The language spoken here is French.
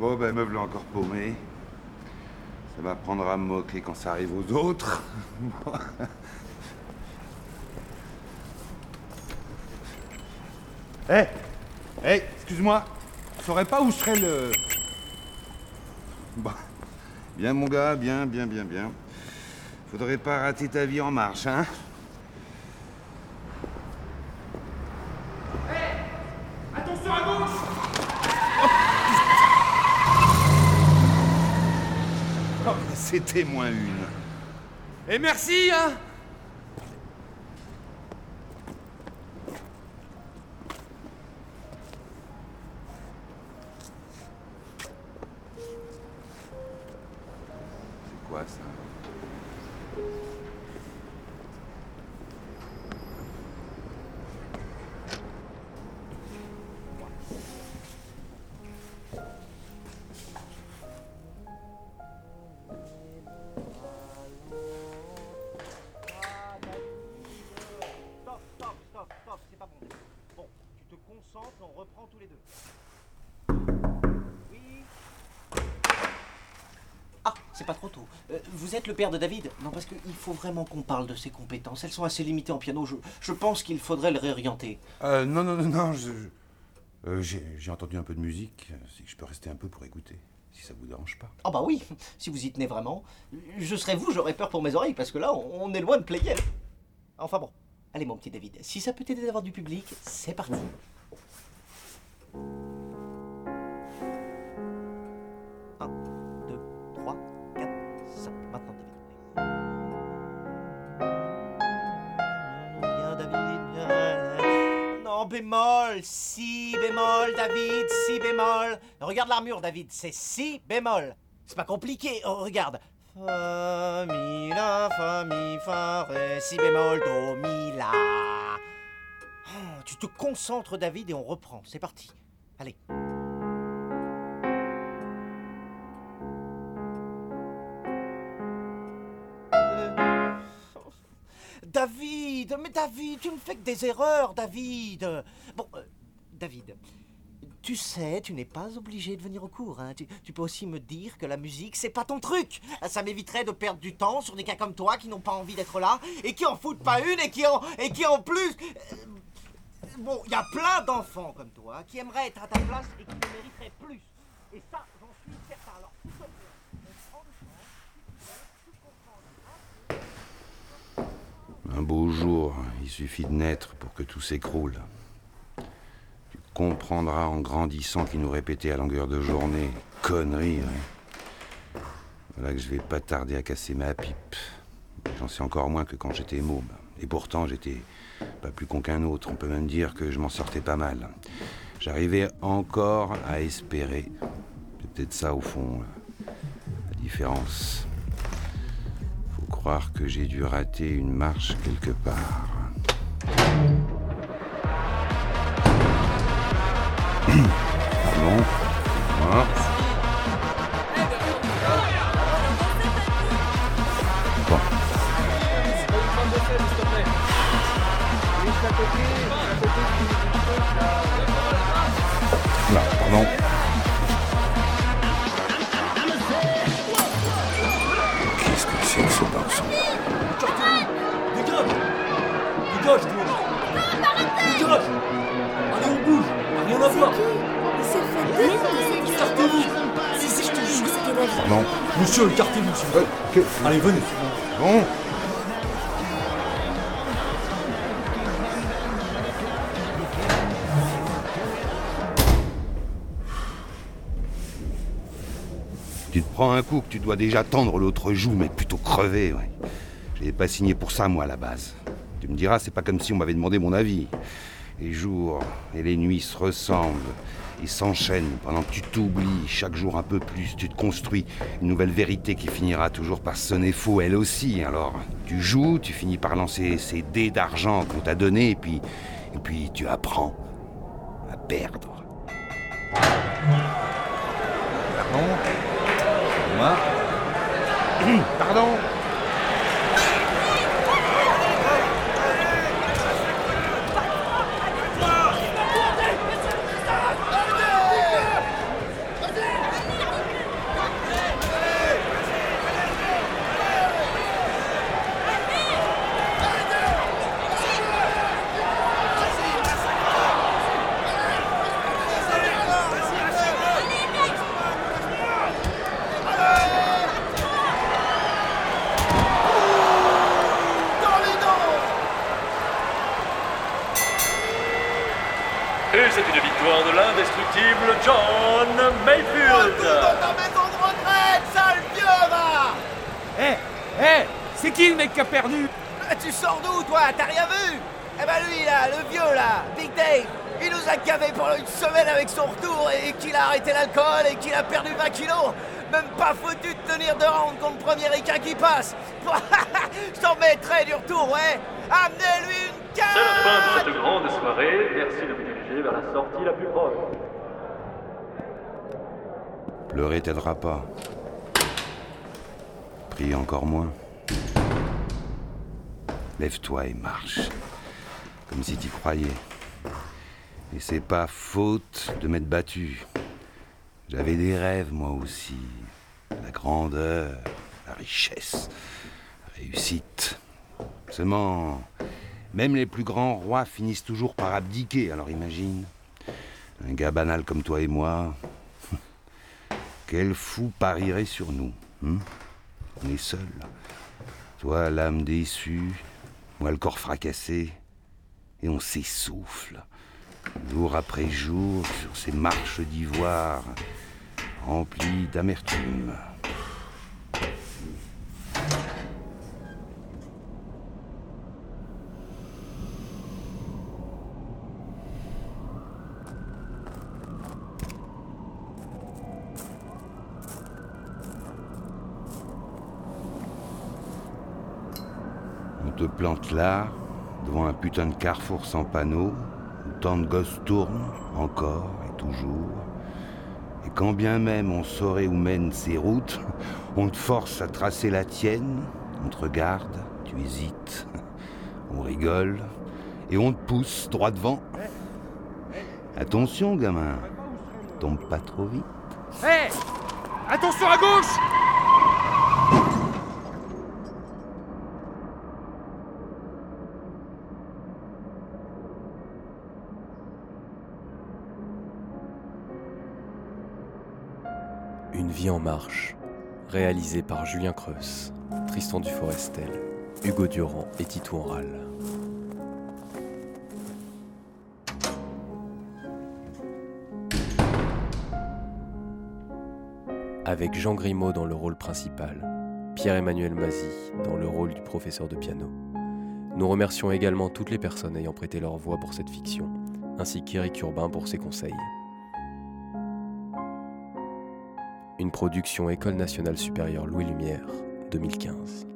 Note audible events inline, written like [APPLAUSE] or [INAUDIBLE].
Bon, ben, me voilà encore paumé. Ça m'apprendra à me moquer quand ça arrive aux autres. [LAUGHS] Hé Hé, excuse-moi. Tu saurais pas où serait le... Bah, bien mon gars, bien, bien, bien, bien. Faudrait pas rater ta vie en marche, hein Attention à gauche Oh, C'était moins une. Et merci, hein C'est quoi ça? C'est pas trop tôt. Euh, vous êtes le père de David Non, parce qu'il faut vraiment qu'on parle de ses compétences. Elles sont assez limitées en piano. Je, je pense qu'il faudrait le réorienter. Euh, non, non, non, non, je... euh, j'ai entendu un peu de musique. Que je peux rester un peu pour écouter, si ça vous dérange pas. Ah bah oui, si vous y tenez vraiment. Je serais vous, j'aurais peur pour mes oreilles, parce que là, on, on est loin de player. Enfin bon, allez mon petit David, si ça peut t'aider d'avoir du public, c'est parti. Bémol, si bémol, David, si bémol. Regarde l'armure, David, c'est si bémol. C'est pas compliqué, oh, regarde. Fa, mi, la, fa, mi, fa, ré, si bémol, do, mi, la. Oh, tu te concentres, David, et on reprend. C'est parti. Allez. David, mais David, tu ne fais que des erreurs, David. Bon, euh, David, tu sais, tu n'es pas obligé de venir au cours. hein. Tu, peux aussi me dire que la musique, c'est pas ton truc. Ça m'éviterait de perdre du temps sur des cas comme toi qui n'ont pas envie d'être là et qui en foutent pas une et qui en, et qui en plus. euh, bon, il y a plein d'enfants comme toi qui aimeraient être à ta place et qui le mériteraient plus. Et ça, j'en suis certain s'il te plaît, on prend le temps, tu comprends, Un beau jour, il suffit de naître pour que tout s'écroule. Tu comprendras en grandissant qu'il nous répétait à longueur de journée. Conneries, ouais. Voilà que je vais pas tarder à casser ma pipe. J'en sais encore moins que quand j'étais môme. Et pourtant, j'étais pas plus con qu'un autre. On peut même dire que je m'en sortais pas mal. J'arrivais encore à espérer. C'est peut-être ça, au fond, la différence. Que j'ai dû rater une marche quelque part. [COUGHS] Pardon Monsieur, écartez-vous, s'il vous plaît. Euh, que- Allez, venez Bon. Tu te prends un coup que tu dois déjà tendre l'autre joue, mais plutôt crever, ouais. J'avais pas signé pour ça, moi, à la base. Tu me diras, c'est pas comme si on m'avait demandé mon avis. Les jours et les nuits se ressemblent. Ils s'enchaînent pendant que tu t'oublies chaque jour un peu plus. Tu te construis une nouvelle vérité qui finira toujours par sonner faux, elle aussi. Alors, tu joues, tu finis par lancer ces dés d'argent qu'on t'a donnés, et puis, et puis tu apprends à perdre. Pardon? Moi Pardon c'est une victoire de l'indestructible John Mayfield. ta maison de retraite, sale vieux, va. Eh Eh C'est qui le mec qui a perdu? Ah, Tu sors d'où, toi? T'as rien vu? Eh ben lui, là, le vieux, là, Big Dave, il nous a gavé pendant une semaine avec son retour et qu'il a arrêté l'alcool et qu'il a perdu 20 kilos. Même pas foutu de tenir de round contre le premier ricain qui passe. [LAUGHS] Je t'en mettrai du retour, ouais. Amenez-lui une grande soirée. Merci de vous diriger vers la sortie la plus proche. Pleurer t'aidera pas. Prie encore moins. Lève-toi et marche. Comme si t'y croyais. Et c'est pas faute de m'être battu. J'avais des rêves, moi aussi. La grandeur, la richesse, la réussite. Seulement, même les plus grands rois finissent toujours par abdiquer, alors imagine. Un gars banal comme toi et moi, [LAUGHS] quel fou parierait sur nous hein? On est seuls. Toi, l'âme déçue, moi, le corps fracassé. Et on s'essouffle, jour après jour, sur ces marches d'ivoire, remplies d'amertume. Te plante là, devant un putain de carrefour sans panneau, où tant de gosses tournent, encore et toujours. Et quand bien même on saurait où mènent ces routes, [LAUGHS] on te force à tracer la tienne, on te regarde, tu hésites, [LAUGHS] on rigole, et on te pousse droit devant. Attention, gamin, tombe pas trop vite. Eh Attention à gauche vie en marche, réalisé par Julien Creus, Tristan Duforestel, Hugo Durand et Titou Enral. Avec Jean Grimaud dans le rôle principal, Pierre-Emmanuel Mazy dans le rôle du professeur de piano. Nous remercions également toutes les personnes ayant prêté leur voix pour cette fiction, ainsi qu'Éric Urbain pour ses conseils. Une production École nationale supérieure Louis Lumière, 2015.